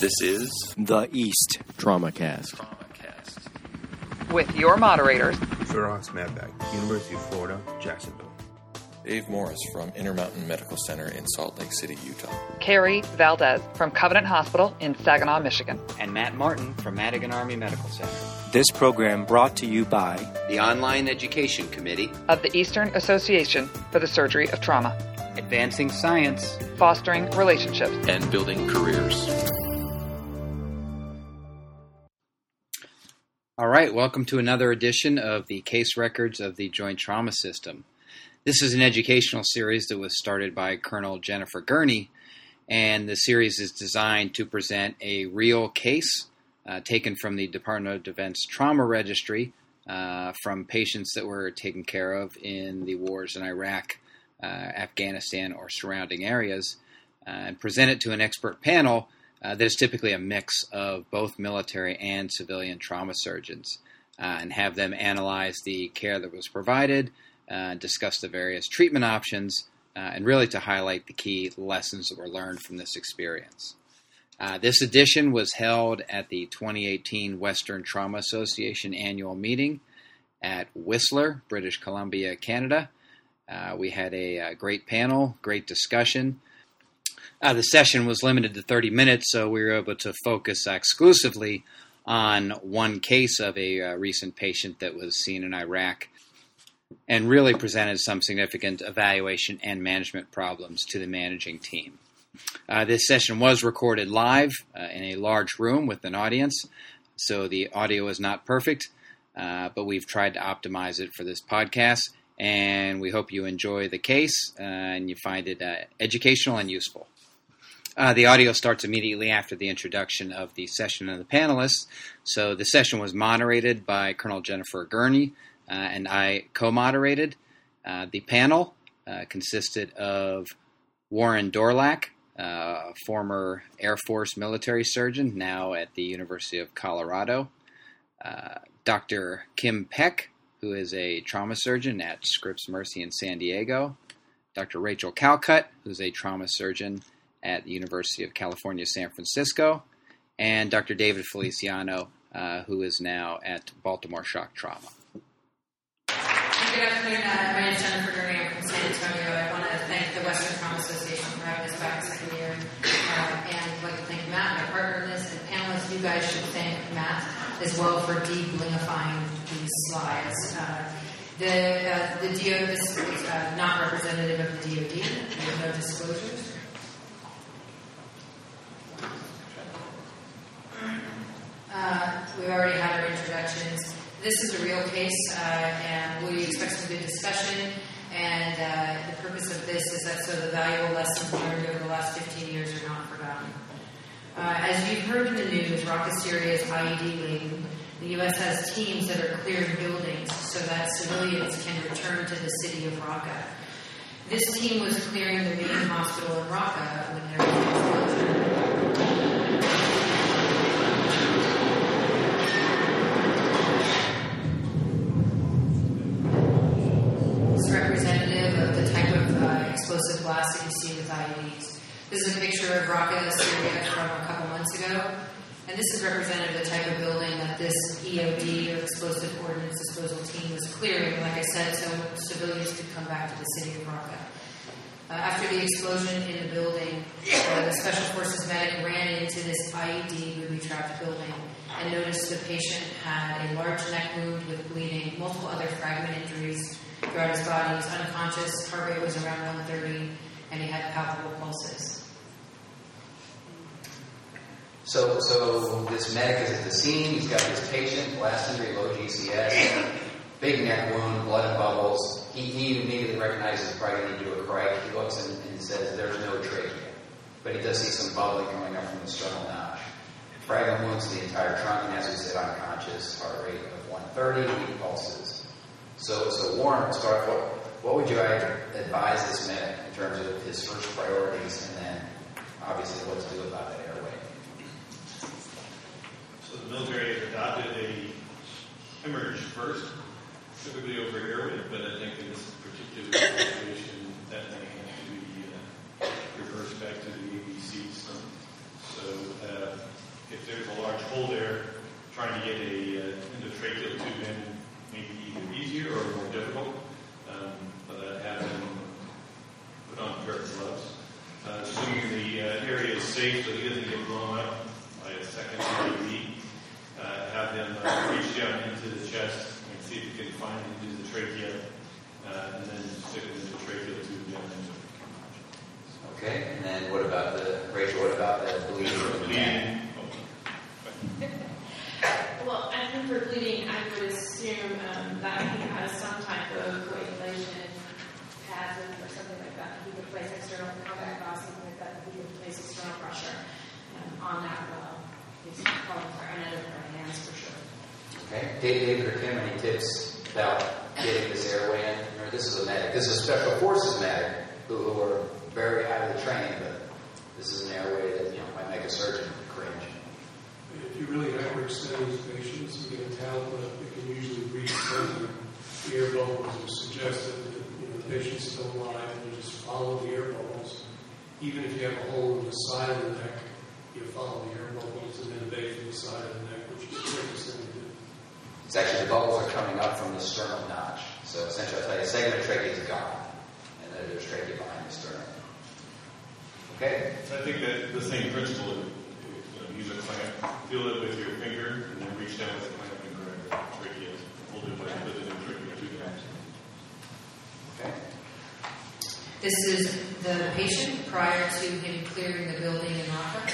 This is The East Trauma Cast. TraumaCast. with your moderators, Firas Madbak, University of Florida, Jacksonville. Dave Morris from Intermountain Medical Center in Salt Lake City, Utah. Carrie Valdez from Covenant Hospital in Saginaw, Michigan. and Matt Martin from Madigan Army Medical Center. This program brought to you by the Online Education Committee, of the Eastern Association for the Surgery of Trauma, Advancing Science. fostering relationships. And building careers. All right, welcome to another edition of the Case Records of the Joint Trauma System. This is an educational series that was started by Colonel Jennifer Gurney, and the series is designed to present a real case uh, taken from the Department of Defense Trauma Registry uh, from patients that were taken care of in the wars in Iraq, uh, Afghanistan, or surrounding areas, uh, and present it to an expert panel uh, that is typically a mix of both military and civilian trauma surgeons, uh, and have them analyze the care that was provided, uh, discuss the various treatment options, uh, and really to highlight the key lessons that were learned from this experience. Uh, this edition was held at the 2018 Western Trauma Association annual meeting at Whistler, British Columbia, Canada. Uh, we had a, uh great panel, great discussion. Uh, the session was limited to 30 minutes, so we were able to focus exclusively on one case of a uh, recent patient that was seen in Iraq and really presented some significant evaluation and management problems to the managing team. Uh, this session was recorded live uh, in a large room with an audience, so the audio is not perfect, but we've tried to optimize it for this podcast, and we hope you enjoy the case uh, and you find it uh, educational and useful. Uh, the audio starts immediately after the introduction of the session and the panelists. So the session was moderated by Colonel Jennifer Gurney, uh, and I co moderated. Uh, the panel consisted of Warren Dorlac, former Air Force military surgeon, now at the University of Colorado, Dr. Kim Peck, who is a trauma surgeon at Scripps Mercy in San Diego, Dr. Rachel Callcut, who's a trauma surgeon at the University of California, San Francisco, and Dr. David Feliciano, uh, who is now at Baltimore Shock Trauma. Good afternoon. Uh, my name is Jennifer Gurney. From San Antonio. I want to thank the Western Trauma Association for having us back second year. Uh, and I'd like to thank Matt, my partner in this, and panelists. You guys should thank Matt as well for these slides. Uh, the, uh, the DO, is uh, not representative of the DOD. There's no disclosures. Uh, we've already had our introductions. This is a real case, uh, and we expect some good discussion. And uh, the purpose of this is that so the valuable lessons learned over the last 15 years are not forgotten. As you've heard in the news, Raqqa, Syria's IED laden. The U.S. has teams that are clearing buildings so that civilians can return to the city of Raqqa. This team was clearing the main hospital in Raqqa when there was an explosion. It's representative of the type of uh, explosive blast that you see with IEDs. This is a picture of Raqqa, Syria from a couple months ago. And this is representative of the type of building this EOD, or Explosive Ordnance Disposal Team, was clearing, like I said, so civilians could come back to the city of Raqqa. Uh, after the explosion in the building, uh, the Special Forces medic ran into this IED booby trapped building and noticed the patient had a large neck wound with bleeding, multiple other fragment injuries throughout his body. He was unconscious, heart rate was around 130, and he had palpable pulses. So, so this medic is at the scene. He's got this patient, blast injury, low GCS, big neck wound, blood and bubbles. He, he immediately recognizes he's probably going to do a cric. He looks and, and says, "There's no trachea," but he does see some bubbling coming up from the sternal notch. Fragment wounds the entire trunk, and as we said, unconscious, heart rate of 130, weak pulses. So, so Warren, start. What, what would you advise this medic in terms of his first priorities, and then obviously what to do about that airway? So the military has adopted a hemorrhage first, typically over airway, but I think in this particular situation, that may have to be uh, reversed back to the ABC is safe, so he doesn't get blown up by a second IED. Uh, have them uh, reach down into the chest and see if you can find it into the trachea, uh, and then stick it into the trachea tube down into it. Okay, and then what about the, Rachel, what about the bleeding from the neck? Bleeding. Well, I think for bleeding, I would assume um, that he has some type of coagulation pads or something like that. He would place external combat gauze, something like that. He would place external pressure um, on that well. He's calling for another pair of hands for sure. Okay, David or Kim, any tips about getting this airway in? Remember, this is a. This is special forces medic who, who are very highly trained, but this is an airway that you know might make a surgeon cringe. If you really hyperextend these patients, you get a that can usually reach them. The air bubbles are suggested that you know, the patient's still alive and you just follow the air bubbles. Even if you have a hole in the side of the neck, you follow the air bubbles and then bathe the side of the neck, which gets hyperextended. It's actually the bubbles are coming up from the sternum notch. So essentially, I'll tell you, a segment of trachea is gone, and then there's trachea behind the sternum. Okay, I think that the same principle, you know, use a clamp, feel it with your finger, and then reach down with the clamp and grab the trachea. Hold it like with it in trachea two times. okay. This is the patient prior to him clearing the building in Rockland.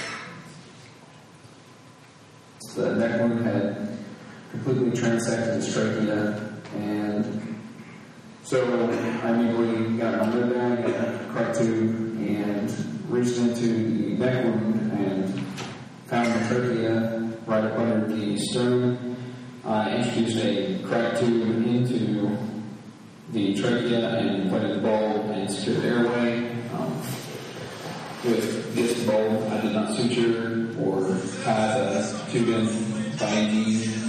The neck wound had completely transected his trachea, and so I immediately got my lid down, got a crack tube, and reached into the neck wound and found the trachea right up under the sternum. I introduced a crack tube into the trachea and inflated the bulb and secured the airway. Um, with this bulb, I did not suture or tie the tube in by any means.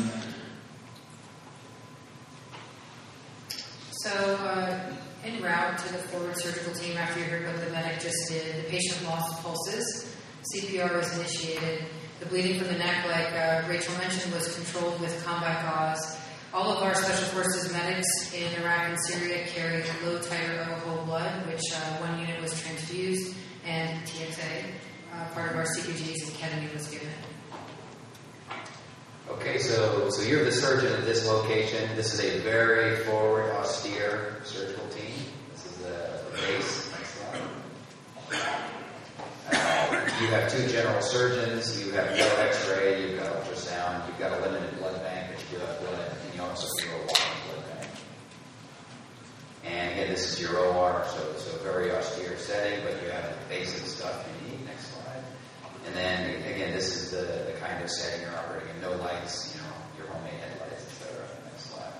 So, uh, en route to the forward surgical team after you heard what the medic just did, the patient lost pulses. CPR was initiated. The bleeding from the neck, like uh, Rachel mentioned, was controlled with combat gauze. All of our special forces medics in Iraq and Syria carried low titer O whole blood, which uh, one unit was transfused, and TXA, uh, part of our CPGs, and ketamine was given. Okay, so so you're the surgeon at this location. This is a very forward, austere surgical team. This is the, the base. Next slide. You have two general surgeons. You have no X-ray. You've got ultrasound. You've got a limited blood bank, but you have blood, and you also do a walking blood bank. And again, this is your OR, so so very austere setting, but you have the basic stuff you need. Next slide. And then again, this is the, the kind of setting you're operating in. No lights, you know, your homemade headlights, etc. Next slide.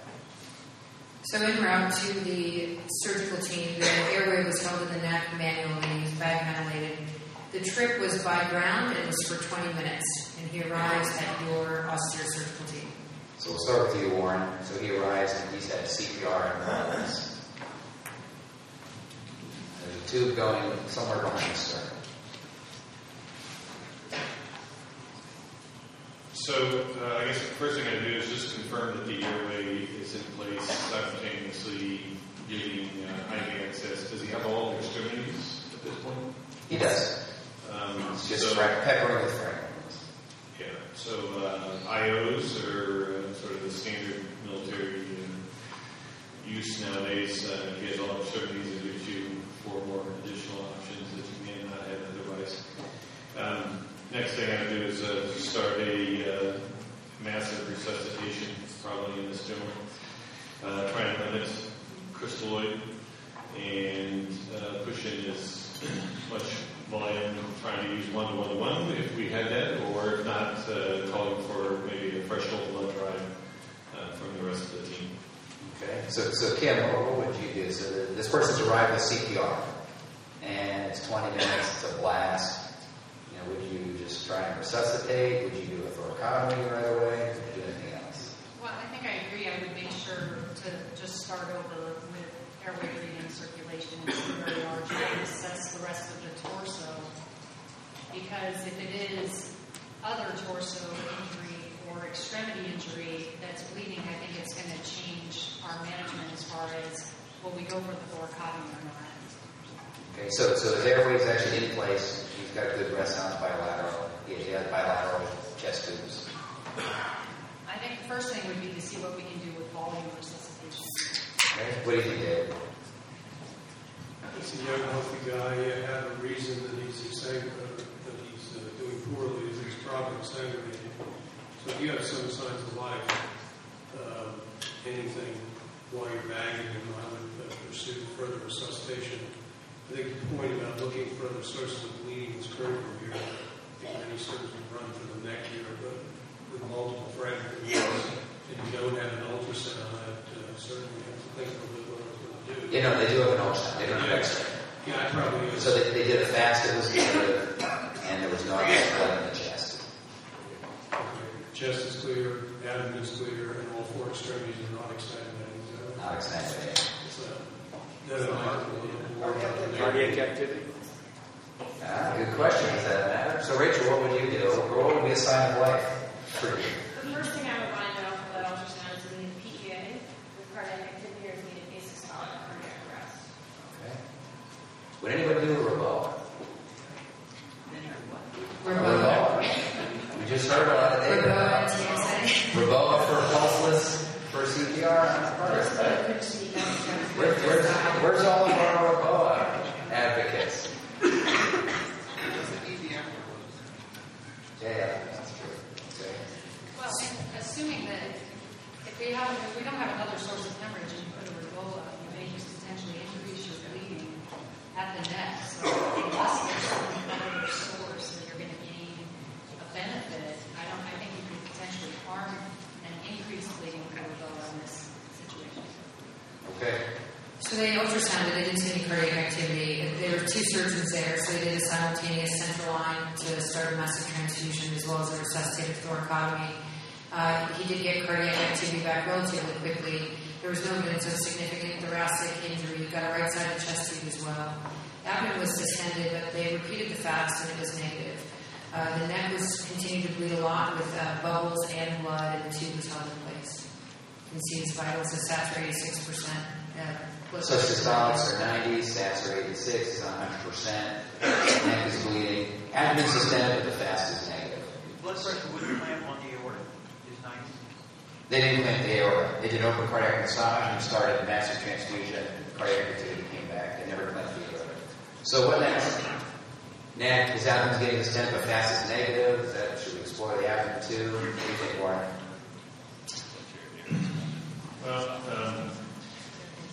So en route to the surgical team, the airway was held in the neck manually, bag ventilated. The trip was by ground and it was for 20 minutes, and he arrives at your austere surgical team. So we'll start with you, Warren. So he arrives and he's had CPR and violence. There's a tube going somewhere behind the sternum. So uh, I guess the first thing I do is just confirm that the airway is in place simultaneously giving uh, IV access. Does he have all the extremities at this point? He does. Um, just so, peppering with fragments. yeah. So uh, IOs are uh, sort of the standard military uh, use nowadays. Uh, he has all extremities, it gives you four more additional options that you may not have otherwise. Um, next thing I do is uh, start a uh, massive resuscitation, probably in this general, Uh, try and limit crystalloid and uh, push in as much volume, trying to use one to one to one if we had that, or if not, uh, calling for maybe a fresh whole blood drive uh, from the rest of the team. Okay. So, so Kim, what, what would you do? So this person's arrived with CPR, and it's 20 minutes. It's a blast. You know, would you just try and resuscitate? Would you do a thoracotomy right away? Would you do anything else? Well, I think I agree. I would make sure to just start over with airway breathing and circulation and see where we are, and assess the rest of the torso. Because if it is other torso injury or extremity injury that's bleeding, I think it's going to change our management as far as will we go for the thoracotomy or not. Okay. So, so his airway is actually in place. He's got a good rest on his bilateral. He he has bilateral chest tubes. I think the first thing would be to see what we can do with volume resuscitation. Okay. What do you think, Dave? He's a young, healthy guy, he had a reason that he's excited, that he's uh, doing poorly, is he's probably stagnating. So if you have some signs of life, um, anything while you're bagging him, I would uh, pursue further resuscitation. I think the point about looking for other sources of bleeding is critical here. I think many surgeons run for the neck here, but with multiple fracture wounds, and you don't have an ultrasound, I'd uh, certainly have to think a little bit what I was going to do. You know, they do have an ultrasound. They don't have X-ray. Yeah, I probably is. So they, they did a fast. It was negative, and there was no blood in the chest. Chest is clear, abdomen is clear, and all four extremities are not extended. Not extended. So, then I might a little more about the Cardiac activity? Ah, good question. Does that matter? So, Rachel, what would you do? Or what would be a sign of life for you? The first thing I would want to know for that ultrasound is needed PEA with cardiac activity or is needed asystolic cardiac arrest. Okay. Would anybody do a Reboa? Reboa. We just heard a lot of data. Reboa and TXA. Reboa for pulseless for CPR. Where, where's, where's all of our Reboa advocates? Yeah, that's true. Okay. Well, assuming that if we have, if we don't have another source of hemorrhage and you put a Reboa, you may just potentially increase your bleeding at the neck. So unless there's some other source that you're going to gain a benefit, I don't, I think you could potentially harm and increase bleeding with a Reboa in this situation. Okay. So they ultrasounded, they didn't see any cardiac activity. There were two surgeons there, so they did a simultaneous central line to start a massive transfusion as well as a resuscitative thoracotomy. Uh, he did get cardiac activity back relatively quickly. There was no evidence of significant thoracic injury. He got a right-sided chest tube as well. Abdomen was distended, but they repeated the fast and it was negative. Uh, the neck was continued to bleed a lot with uh, bubbles and blood, and the tube was held in place. You can see his vitals are saturated 6%. Uh, So systolics are 90, stats are 86, is 100%. Neck is bleeding. Abdomen systemic, but the fast is negative. Blood pressure would clamp on the aorta is 90. They didn't clamp the aorta. They did open cardiac massage and started massive transfusion. Cardiac activity came back. They never clamped the aorta. So what next? Neck, his abdomen's getting distended, but fast is negative. Is that, should we explore the abdomen too? What do you think, Warren? Well, um,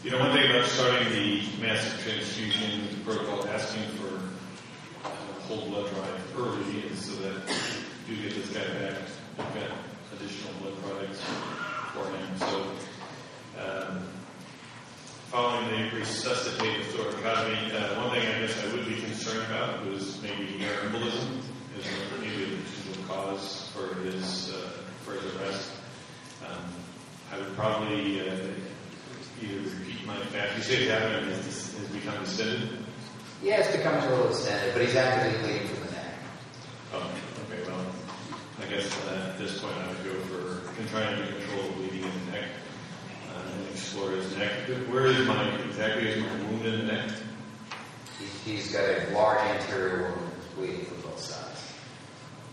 you know, one thing about starting the massive transfusion protocol, asking for uh, whole blood drive early is so that you do get this guy back, got additional blood products for him. So, um, following the resuscitative thoracotomy, uh, one thing I guess I would be concerned about was maybe air embolism as maybe a potential cause for his uh, for his arrest. Um, I would probably uh, either repeat my fast. You say that has, has become distended. Yeah, it's becoming a little distended, but he's actively bleeding from the neck. Oh, okay. Guess uh, at this point I would go for trying to control the bleeding in the neck uh, and explore his neck. Where is my exactly is my wound in the neck? He, he's got a large anterior wound bleeding from both sides.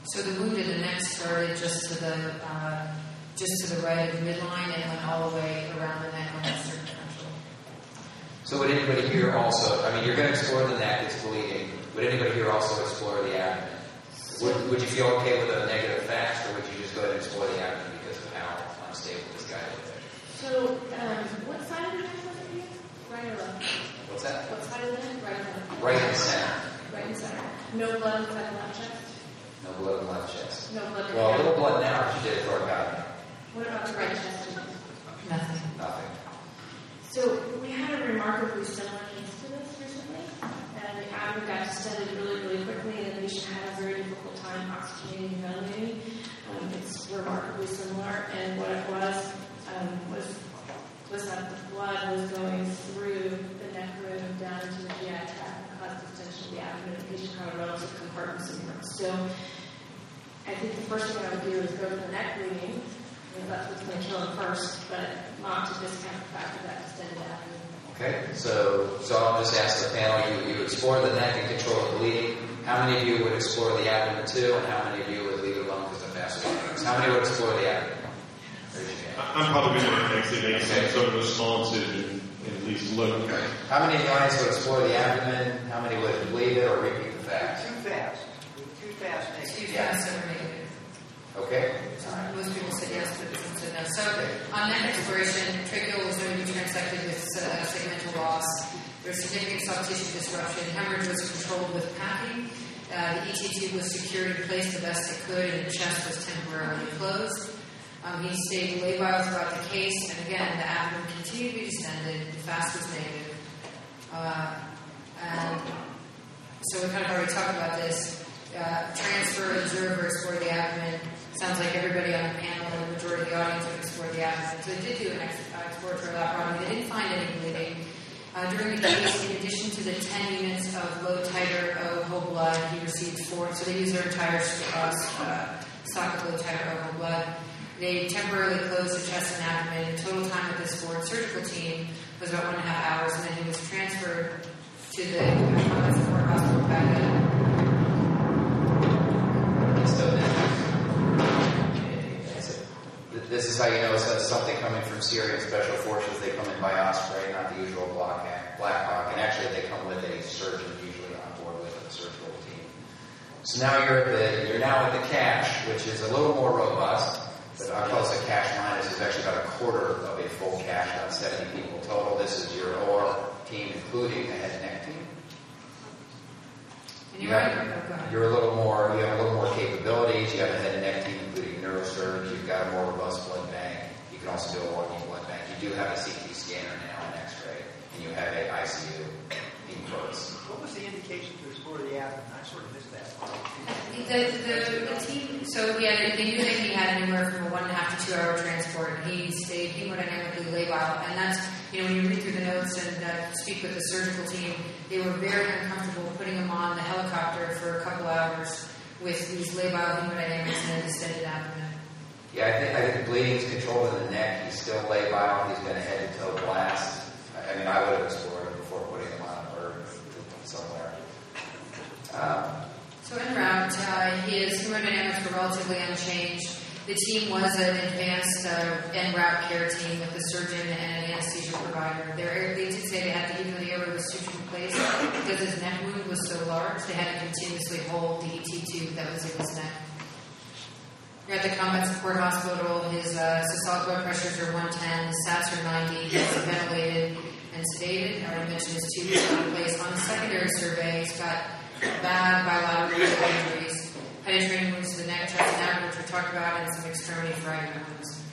So the wound in the neck started just to the uh, just to the right of the midline and went all the way around the neck on the circumferential. So would anybody here also, I mean, you're going to explore the neck, it's bleeding. Would anybody here also explore the abdomen? Would, would you feel okay with a negative fast, or would you just go ahead and explore the abdomen because of how unstable this guy is? So, um, what side of the neck was it again? Right or left? What's that? What side of the neck? Right or left? Right in the center. Right and center. No blood inside the left chest? No blood in the left chest. No blood in Well, a the little blood now, but you did it for a guy. What about the right chest? Nothing. Nothing. So we had a remarkably similar case to this recently, and the abdomen got distended really, really quickly, and the patient had a very difficult time oxygenating and ventilating. Remarkably similar, and what it was um, was was that the blood was going through the neck room down into the GI tract and caused distension the abdomen. The patient had a relative compartment syndrome. So I think the first thing I would do is go to the neck bleeding. That's what's going to kill him first, but not to discount the fact of that distended abdomen. Okay, so so I'll just ask the panel, you, you explore the neck and control the bleeding. How many of you would explore the abdomen too, and how many of you would leave it alone because of vasculitis? How many would explore the abdomen? Raise your hand. I'm probably going to actually make some sort of a small incision and at least look. How many in the audience would explore the abdomen? How many would leave it or repeat the facts? Too fast. Too fast. Nick. Too fast or negative. Okay. Most people said yes, but some said no. So on neck exploration, tracheal was going to be transected with uh, segmental loss. There was significant soft tissue disruption. Hemorrhage was controlled with packing. Uh, the ET tube was secured in place the best it could, and the chest was temporarily closed. Um, he stayed labile throughout the case, and again, the abdomen continued to be distended. The fast was negative. Uh, and so we kind of already talked about this. Uh, transfer, observe, or explore the abdomen. Sounds like everybody on the panel and the majority of the audience would explore the abdomen. So they did do an ex- exploratory laparotomy. They didn't find any bleeding. Uh, during the case, in addition to the 10 units of low titer O whole blood, he received four. So they used their entire uh, uh, stock of low titer O whole blood. They temporarily closed the chest and abdomen. The total time with this forward surgical team was about one and a half hours, and then he was transferred to the uh, Hospital This is how you know it's something coming from Syrian special forces. They come in by osprey, not the usual Black Hawk. And actually, they come with a surgeon usually on board with a surgical team. So now you're at the you're now at the CSH, which is a little more robust. But I call this a CSH minus. It's actually about a quarter of a full CSH, about 70 people total. This is your OR team, including the head and neck team. You have, right. Go ahead. you're a little more, you have a little more capabilities. You have a head and neck team, including neurosurgeons. You've got a more robust blood bank. You can also do a walking blood bank. You do have a CT scanner now and X-ray, and you have a ICU inputs. What was the indication to explore the abdomen? I sort of missed that part. The, the, the team, so yeah, they knew that he had anywhere from a one and a half to two hour transport, and he stayed hemodynamically labile. And that's, you know, when you read through the notes and uh, speak with the surgical team, they were very uncomfortable putting him on the helicopter for a couple hours with these labile hemodynamics and distended abdomen. Yeah, I think, I think the bleeding's controlled in the neck. He's still labile. He's been a head to toe blast. I, I mean, I would have explored him before putting him on a bird somewhere. Um, So in route, uh, his hemodynamics were relatively unchanged. The team was an advanced uh, en route care team with a surgeon and an anesthesia provider. They did say they had to, even the airway was sutured in place, because his neck wound was so large, they had to continuously hold the ET tube that was in his neck. Here at the Combat Support Hospital, his uh, systolic blood pressures are 110, his SATs are 90, he's ventilated and sedated. I already mentioned his tube is in place. On the secondary survey, he's got bad bilateral injuries, penetrating wounds to the neck, chest, and abdomen, which we talked about, and some extremity wounds.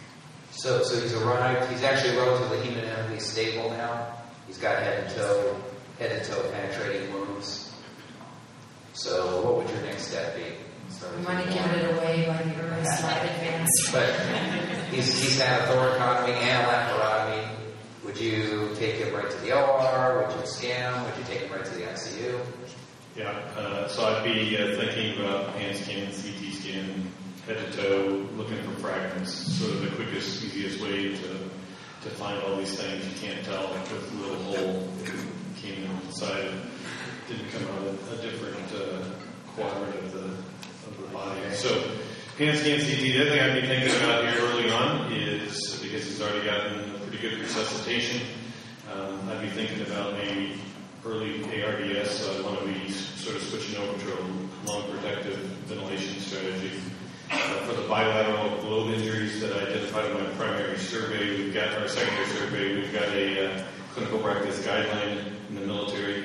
so, so he's a run. He's actually relatively hemodynamically stable now. He's got head and toe, head and toe penetrating wounds. So, what would your next step be? Start We with might your have given it away by the early slide advance. But he's, he's had a thoracotomy and a laparotomy. Would you take him right to the OR? Would you scan him? Would you take him right to the ICU? Yeah, uh, so I'd be uh, thinking about pan scan, CT scan, head to toe, looking for fragments. Sort of the quickest, easiest way to to find all these things. You can't tell with a little hole that came inside. Didn't come out of a different uh, quadrant of the of the body. So pan scan, CT. The other thing I'd be thinking about here early on is because he's already gotten a pretty good resuscitation. Um, I'd be thinking about maybe early ARDS, so I want to be sort of switching over to a lung protective ventilation strategy. Uh, for the bilateral globe injuries that I identified in my primary survey, we've got our secondary survey, we've got a uh, clinical practice guideline in the military.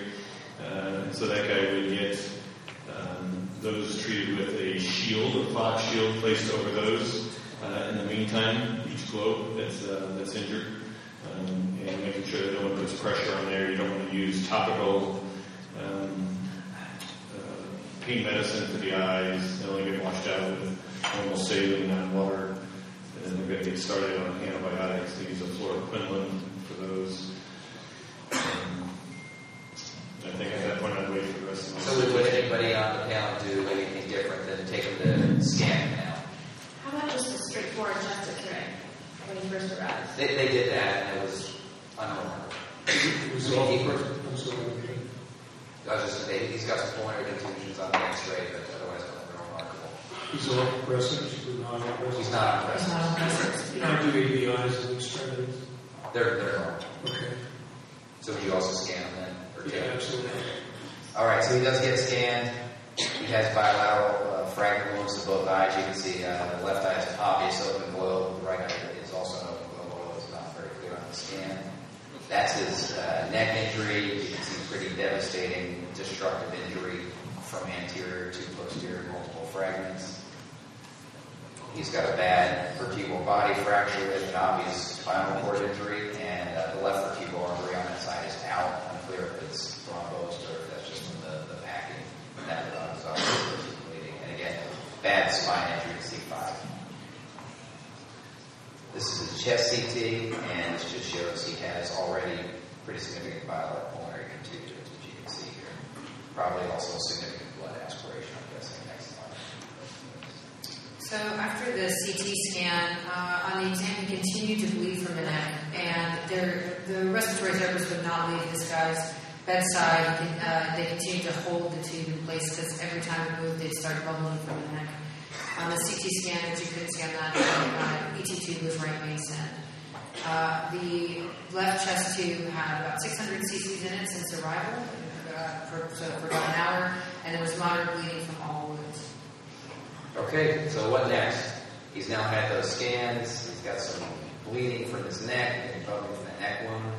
Uh, so that guy would get um, those treated with a shield, a Fox shield placed over those. Uh, in the meantime, each globe that's, uh, that's injured um, and making sure that no one puts pressure on there. You don't want to use topical um, uh, pain medicine for the eyes. They only get washed out with normal saline and water. And then they're going to get started on antibiotics. They use a fluoroquinolone for those. Um, I think at that point I'd wait for the rest of my So would, would anybody on the panel do anything different than take him to scan now? How about just a straightforward chest X-ray when he first arrives? They, they did that and it was unremarkable. It was I mean, he- all, I'm sorry. I was just saying, he's got some pulmonary contusions on the He's on compressors, he's not on compressors. He's not on He's not on compressors. You don't do ABIs and extremities? They're, they're normal. Okay. So do you also scan them then? or Yeah, take- absolutely. All right, so he does get scanned. He has bilateral uh, fragment wounds to both eyes. You can see uh, the left eye is obvious open boil. The right eye is also an open boil. It's not very clear on the scan. That's his uh, neck injury. You can see pretty devastating, destructive injury from anterior to posterior, multiple fragments. He's got a bad vertebral body fracture with an obvious spinal cord injury, and uh, the left vertebral artery on that side is out. Unclear if it's thrombosed or if that's just from the, the packing. That is obviously bleeding. And again, bad spine injury to C5. This is his chest CT, and this just shows he has already pretty significant bilateral pulmonary contusions, which you can see here. Probably also significant blood aspiration, I'm guessing. Next slide. So after the CT scan, uh, on the exam, he continued to bleed from the neck, and there, the respiratory therapists would not leave this guy's bedside. Uh, they continued to hold the tube in place because every time it moved, they'd start bubbling from the neck. On the CT scan, you couldn't scan that, uh, ET tube was right mainstem. Uh, the left chest tube had about 600 cc's in it since arrival, uh, for, so for about an hour, and there was moderate bleeding from all wounds. Okay, so what next? He's now had those scans. He's got some bleeding from his neck and probably from the neck wound.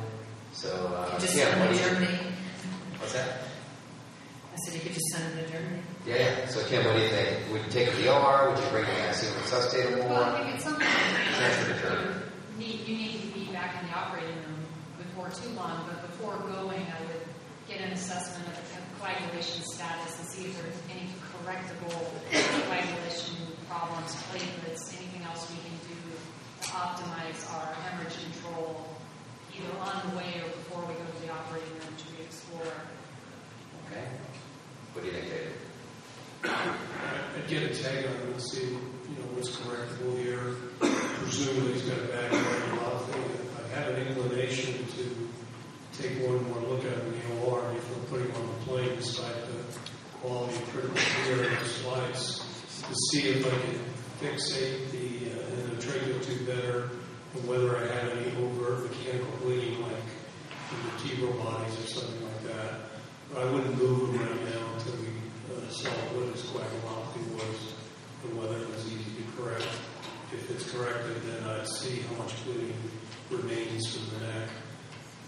So, uh, Just yeah, send him to Germany. what's that? I said you could just send him to Germany. Yeah, yeah. So, Kim, what do you think? Would you take the OR? Would you bring to ICU and resuscitate him Well, I think at some point, Transfer to Germany. you need, you need to be back in the operating room before too long, but before going, I would get an assessment of the coagulation status and see if there's any correctable coagulation problems, platelets, anything else we can do to optimize our hemorrhage control, either on the way or before we go to the operating room to re-explore. Okay. What do you think, David? I'd get a TEG on him and see, you know, what's correctable here. Presumably he's got a back radiolopathy. I have an inclination to take one more look at him in the OR before putting him on the plane, despite the quality of critical care in his slides, to see if I can fixate the uh, endotracheal tube better and whether I had any overt mechanical bleeding like the vertebral bodies or something like that. But I wouldn't move him uh, saw what his coagulopathy was and whether it was easy to correct. If it's corrected, then I'd see how much bleeding remains from the neck.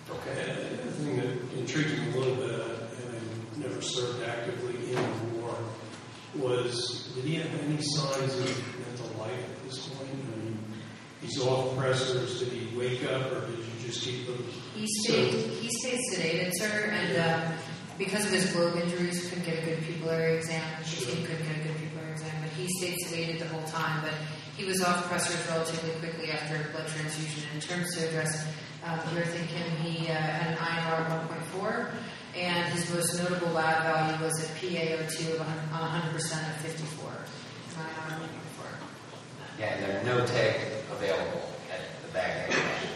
Okay. And the thing that intrigued me a little bit, having never served actively in the war, was did he have any signs of mental life at this point? I mean, he's off pressors. Did he wake up, or did you just keep him? He stayed, he stayed sedated, sir, and um, because of his globe injuries, couldn't get a good pupillary exam. His team couldn't get a good pupillary exam, but he stayed sedated the whole time. But he was off pressors relatively quickly after a blood transfusion. In terms to address um, your thinking, he uh, had an INR of 1.4, and his most notable lab value was a PaO2 of 100% of 54. INR 1.4. Yeah, and there are no TEG available at the back at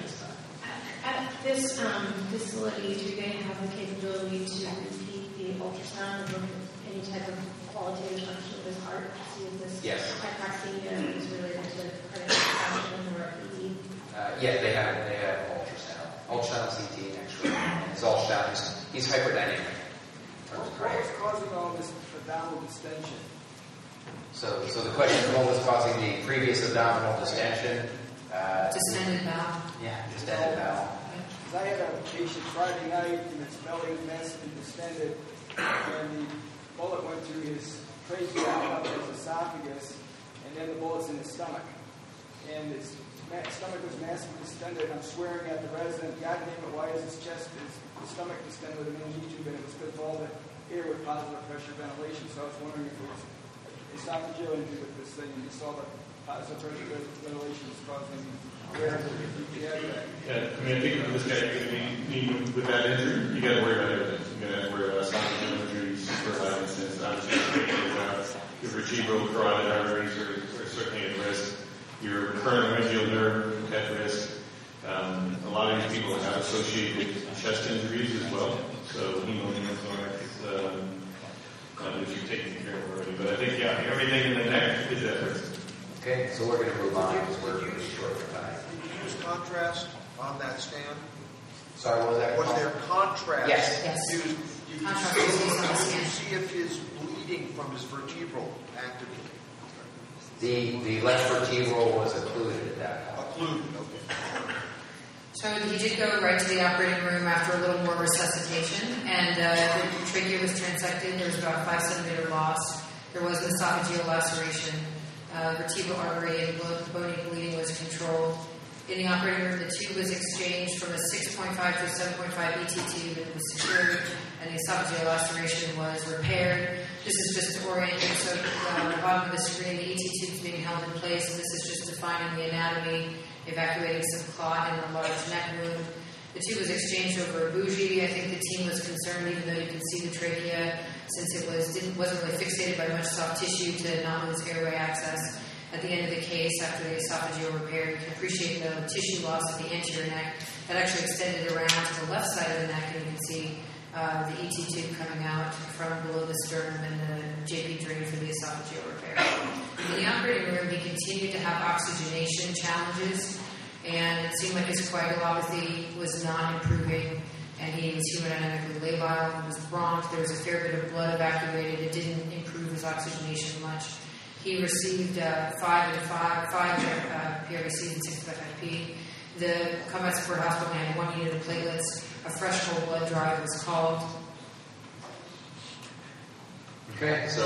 this time. At this um, facility, do they have the capability to repeat the ultrasound and look at any type of qualitative function of his heart to see if this Yes. hypoxemia is related to cardiac function or PE? Uh, yeah, they have they have ultrasound, ultrasound CT, and X-ray. And It's ultrasound. He's, he's hyperdynamic. in terms of What cardiac. was causing all this abdominal distension? So, so the question is, what was causing the previous abdominal distension? Uh, Distended bowel. Yeah, distended bowel. I had a patient Friday night and his belly was massively distended, and the bullet went through his trachea up his esophagus, and then the bullet's in his stomach. And his stomach was massively distended. I'm swearing at the resident, God damn it, why is his chest, his, stomach distended with a tube? And it was because of all the air with positive pressure ventilation. So I was wondering if it was esophageal injury with this thing. And just all the positive pressure ventilation is causing Yeah, I mean, I think this guy, you're to be, with that injury, you got to worry about everything. You got to worry about esophageal injuries, for instance, obviously, your vertebral carotid arteries are, are certainly at risk. Your coronaryngeal nerve at risk. Um, a lot of these people have associated chest injuries as well, so hemopneumothorax, um, uh, which you've taken care of already. But I think, yeah, everything in the neck is at risk. Okay, so we're going to move on because we're short time. Did you use contrast on that stand? Sorry, what was that? Was there contrast Yes. Yes. used? Did you Contrast see, used on the did scan. you see if his bleeding from his vertebral actively The, the left vertebral was occluded at that point. occluded? Okay. So he did go right to the operating room after a little more resuscitation, and uh, the trachea was transected. There was about a five centimeter loss. There was an esophageal laceration. Uh, vertebral artery and bone- bony bleeding was controlled. In the operating room, the tube was exchanged from a 6.5 to a 7.5 ET tube and was secured, and the esophageal laceration was repaired. This is just to orient you. So uh, the bottom of the screen, the ET tube is being held in place, and this is just defining the anatomy, evacuating some clot in the large neck wound. The tube was exchanged over a bougie. I think the team was concerned, even though you could see the trachea, since it was didn't, wasn't really fixated by much soft tissue to not lose airway access. At the end of the case, after the esophageal repair, you can appreciate the tissue loss of the anterior neck that actually extended around to the left side of the neck, and you can see uh, the ET tube coming out from below the sternum and the JP drain for the esophageal repair. In the operating room, he continued to have oxygenation challenges, and it seemed like his coagulopathy was not improving, and he was hemodynamically labile, he was bronch, there was a fair bit of blood evacuated, it didn't improve his oxygenation much. He received uh, five and five, five uh, PRBC and six FFP. The Combat Support Hospital had one unit of platelets. A fresh whole blood drive was called. Okay, so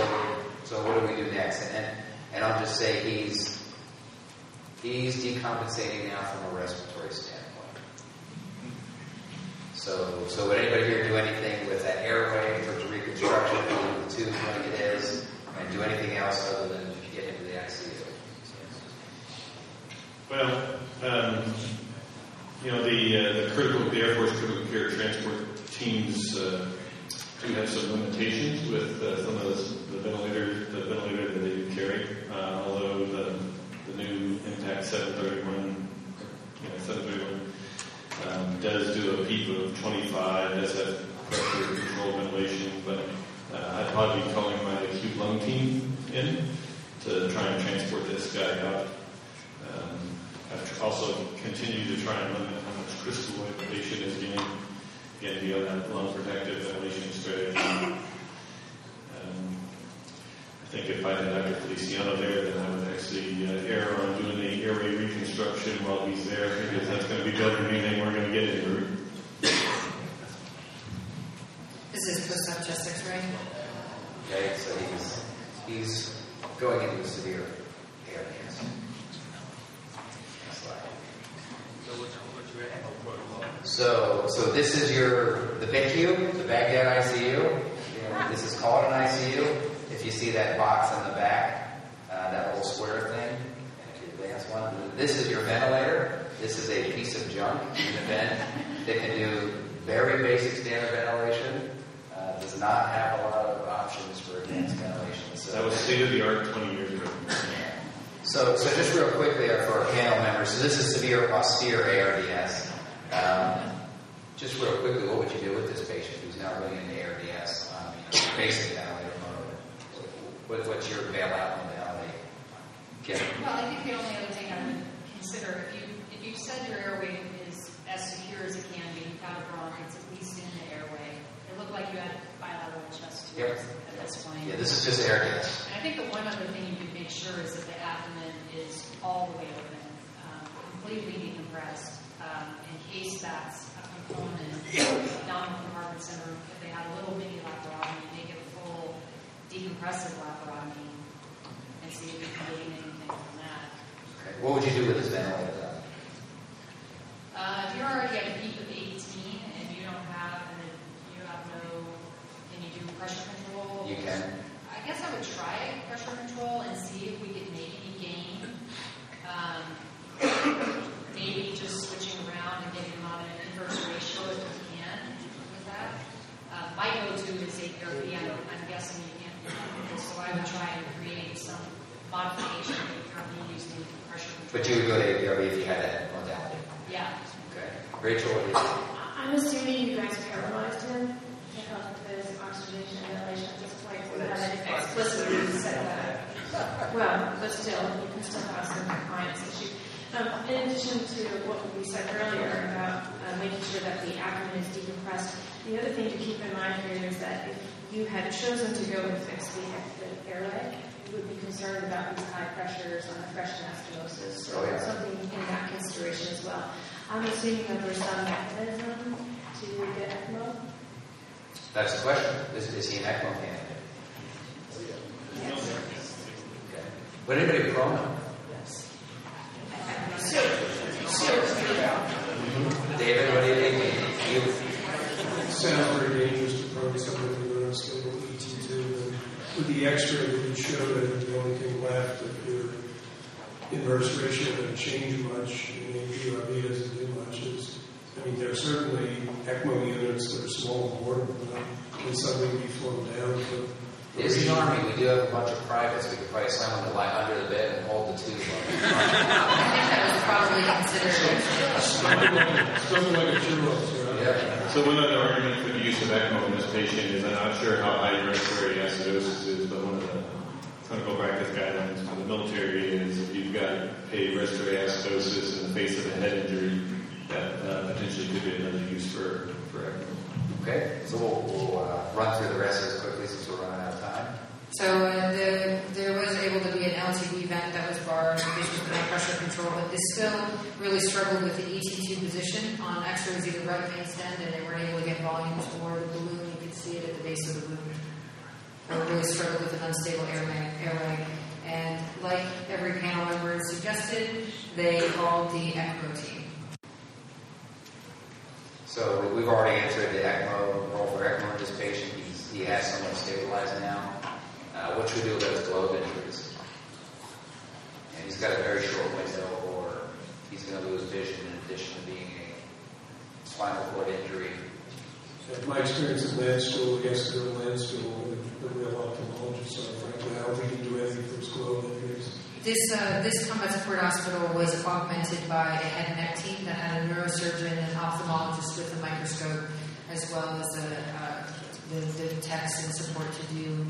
so what do we do next? And and, I'll just say he's he's decompensating now from a respiratory standpoint. So so would anybody here do anything with that airway for reconstruction, leave the tube like it is, and do anything else other than get into the ICU? Well, um, you know, the, uh, the critical, the Air Force critical care transport teams uh, do have some limitations with uh, some of those, the ventilators, the ventilator that they carry. Uh, although the, the new Impact 731, you know, 731 um, does do a PEEP of 25, does have pressure control ventilation, but uh, I'd probably be calling lung team in to try and transport this guy out. Um, I've also continued to try and limit how much crystalloid the patient is getting, again, via that lung protective ventilation strategy. Um, I think if I had Dr. Feliciano there, then I would actually uh, err on doing the airway reconstruction while he's there, because that's going to be better than anything we're going to get in the room. This is post-op chest X-ray. Okay, so he's he's going into a severe air cancer. So, so this is your the VICU, the Baghdad ICU. You this is called an ICU. If you see that box in the back, uh, that little square thing, if you advance one, this is your ventilator. This is a piece of junk in the vent that can do very basic standard ventilation. Does not have a lot of options for advanced ventilation. So That was state of the art 20 years ago. so, so just real quickly uh, for our panel members, so this is severe austere ARDS. Um, just real quickly, what would you do with this patient who's now going into ARDS on you know, basic ventilator mode? What, what's your bailout modality? Kim? Well, I think the only other thing I would consider, if you, if you said your airway is as secure as it can be without a bronch, it's at least in the airway. It looked like you had bilateral chest Yep. at this point. Yeah, this is just ARDS. And I think the one other thing you could make sure is that the abdomen is all the way open, um, completely decompressed, um, in case that's a component of abdominal compartment syndrome. If they have a little mini laparotomy, make it a full decompressive laparotomy and see if you can gain anything from that. Okay. What would you do with this ventilator? Uh, if you're already at a PEEP of 18 and you don't have, and then you have no, can you do pressure control? You can. I guess I would try pressure control and see if we could make any gain. Um, maybe just switching around and getting them on an inverse ratio if we can with that. Uh, my go-to is APRV. I'm, I'm guessing you can't do that, so I would try and create some modification APRV using pressure control. But you would go to APRV if you had that modality. Yeah. Okay. Rachel, what do you think? I'm assuming you guys paralyzed him because of his oxygenation and ventilation at this point. We haven't explicitly said that. Well, but still, you can still have some compliance issue. Um, in addition to what we said earlier about uh, making sure that the abdomen is decompressed, the other thing to keep in mind here is that if you had chosen to go and fix the, the airway, you would be concerned about these high pressures on the fresh anastomosis. So Oh, yeah. it's something in that consideration as well. I'm assuming that there's some mechanism to get ECMO. That's the question. Is, is he an ECMO candidate? Yes. Okay. Would anybody prone Yes. David, what do you think? You, It sounds very dangerous to prone somebody with an unstable ET tube. And with the x-ray that you showed, I think the only thing left, if your inverse ratio doesn't change much, and the PRV doesn't do much, is, I mean, there are certainly ECMO units that are small and portable, but can suddenly be flown down to is the Army, we do have a bunch of privates. We could probably someone to lie under the bed and hold the tube. I think that was Probably considered. Something like a churro, So one other argument for the use of ECMO in this patient is I'm not sure how high respiratory acidosis is, but one of the clinical practice guidelines for the military is if you've got a respiratory acidosis in the face of a head injury, that uh, potentially could be another use for, for ECMO. Okay, so we'll, we'll uh, run through the rest this quickly since we're running out of time. So uh, the, there was able to be an LTV vent that was barred, patient no pressure control, but they still really struggled with the ET tube position on X-rays, either right mainstem, and they weren't able to get volumes or the balloon. You could see it at the base of the balloon. They really struggled with an unstable airway, airway. And like every panel member suggested, they called the ECMO team. So we- we've already answered the ECMO, role for ECMO in this patient. He has somewhat stabilized now. Uh, what should we do about his globe injuries? And he's got a very short window, or he's going to lose vision in addition to being a spinal cord injury. In my experience in med school, I guess in med school, the the real ophthalmologist, so frankly, I don't think he can do anything for his globe injuries. This uh, this Combat Support Hospital was augmented by a head and neck team that had a neurosurgeon and ophthalmologist with a microscope, as well as a, uh, the, the techs and support to do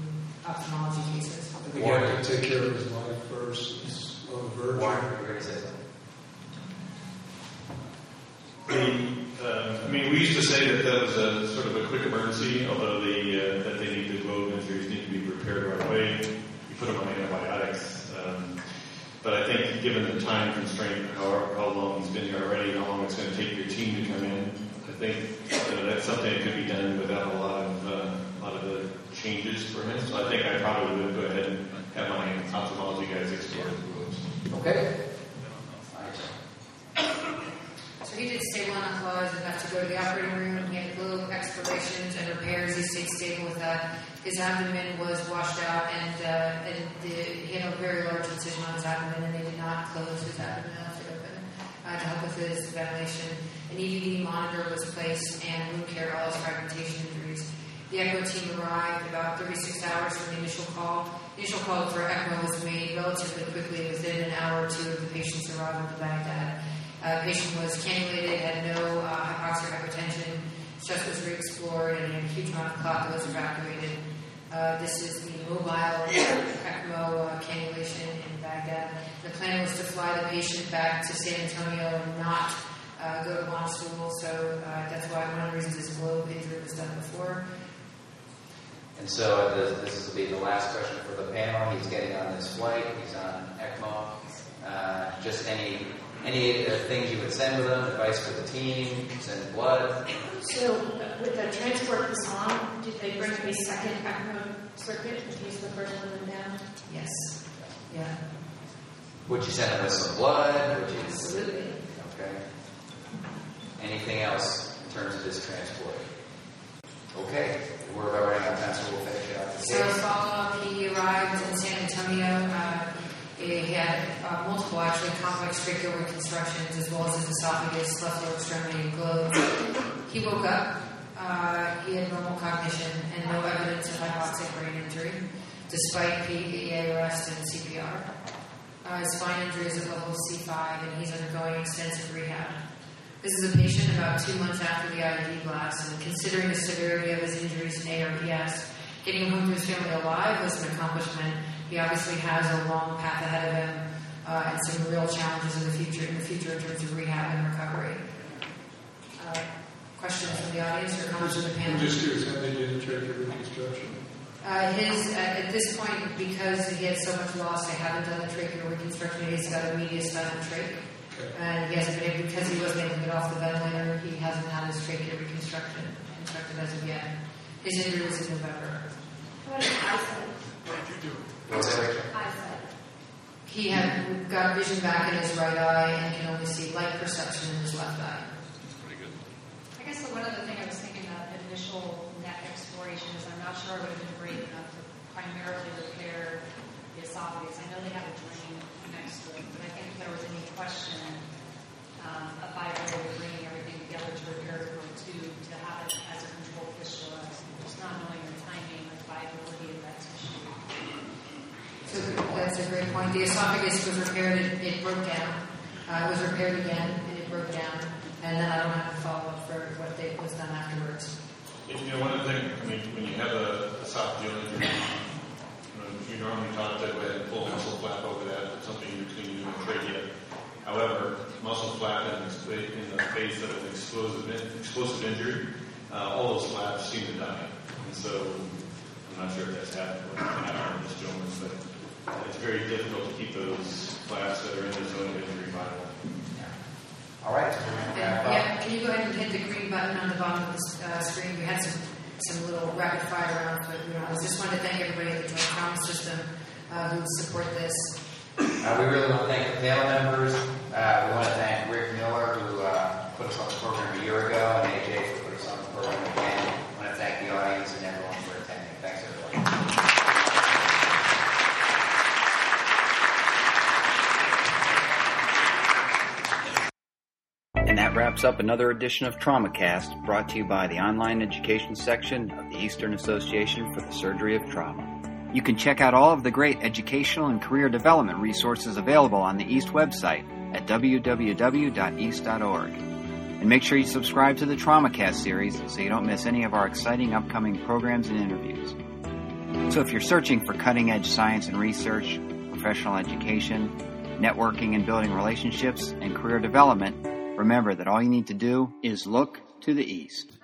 ophthalmology cases. I think you have to take care of his life first. He's on the verge. Warren, you were going to say something? The, uh, I mean, we used to say that that was a sort of a quick emergency, although the, uh, that they need the globe injuries need to be repaired right away. You put them on antibiotics. Um, but I think given the time constraint, how, how long he's been here already, how long it's going to take your team to come in, I think you know, that's something that could be done without a lot of, uh, a lot of the changes for him. So I think I probably would go ahead and have my ophthalmology guys explore the globes. Okay. So he did stay one stable enough enough to go to the operating room. He had globe explorations and repairs. He stayed stable with that. His abdomen was washed out, and, uh, and the, he had a very large incision on his abdomen, and they did not close his abdomen enough to open uh, to help with his ventilation. An EVD monitor was placed, and wound care all his fragmentation injuries. The ECMO team arrived about 36 hours from the initial call. The initial call for ECMO was made relatively quickly, within an hour or two of the patient's arrival to Baghdad. Uh, patient was cannulated, had no uh, hypoxic hypertension, chest was re-explored, and a huge amount of clot that was evacuated. Uh, this is the mobile ECMO uh, cannulation in Baghdad. The plan was to fly the patient back to San Antonio and not uh, go to Landstuhl, so uh, that's why one of the reasons his globe injury was done before. And so uh, the, this will be the last question for the panel. He's getting on this flight. He's on ECMO. Uh, just any any uh, things you would send with him, advice for the team, send blood. So uh, with the transport this on, did they bring a second ECMO circuit in case the first one went down? Yes. Yeah. Would you send him with some blood? Would you? Absolutely. Okay. Anything else in terms of this transport? Okay. We're about out of time, so we'll finish out. So follow up, he arrived in San Antonio. Uh, he had uh, multiple, actually, complex tracheal reconstructions as well as his esophagus, left lower extremity, and globe. He woke up. Uh, he had normal cognition and no evidence of hypoxic brain injury, despite PEA arrest and CPR. Uh, his spine injury is at level C5, and he's undergoing extensive rehab. This is a patient about two months after the IED blast, and considering the severity of his injuries in ARDS, getting him home to his family alive was an accomplishment. He obviously has a long path ahead of him uh, and some real challenges in the future in the future in terms of rehab and recovery. Uh, questions from the audience or comments from the panel? I'm just curious how they did the trachea reconstruction. Uh, his uh, at this point, because he had so much loss, they haven't done the trachea reconstruction. He's got a mediastinal trach, and he hasn't been able because he wasn't able to get off the ventilator. He hasn't had his trachea reconstruction constructed as of yet. His injury was in November. What did eyesight? What did you do? Eyesight. He had got vision back in his right eye and can only see light perception in his left eye. That's pretty good. I guess the one other thing I was thinking of, initial neck exploration, is I'm not sure it would have been great enough to primarily repair the esophagus. I know they have a drain next to it, but I think if there was any question um, of viability of bringing everything together to repair the room tube, to have it as a controlled fistula, just not knowing the timing or viability of that tissue. So that's a great point. The esophagus was repaired, it, it broke down. Uh, it was repaired again, and it broke down. And then I don't have a follow up for what they, was done afterwards. You know, one of the things, I mean, when you have a esophageal injury, you, know, you normally taught to go ahead and pull muscle flap over that, put something in between you and the trachea. However, muscle flap in, the- in the face of an explosive, explosive injury, uh, all those flaps seem to die. And so, I'm not sure if that's happened, what happened in this but it's very difficult to keep those flaps that are in the zone of injury viable. All right. And, yeah, can you go ahead and hit the green button on the bottom of the uh, screen? We had some, some little rapid fire rounds, but you know, I just wanted to thank everybody at the Joint Trauma System uh, who support this. Uh, we really want to thank the panel members. Uh, we want to thank Rick Miller, who uh, put us on the program a year ago, and AJ And that wraps up another edition of TraumaCast, brought to you by the online education section of the Eastern Association for the Surgery of Trauma. You can check out all of the great educational and career development resources available on the East website at www.east.org. And make sure you subscribe to the TraumaCast series so you don't miss any of our exciting upcoming programs and interviews. So if you're searching for cutting edge science and research, professional education, networking and building relationships, and career development, remember that all you need to do is look to the east.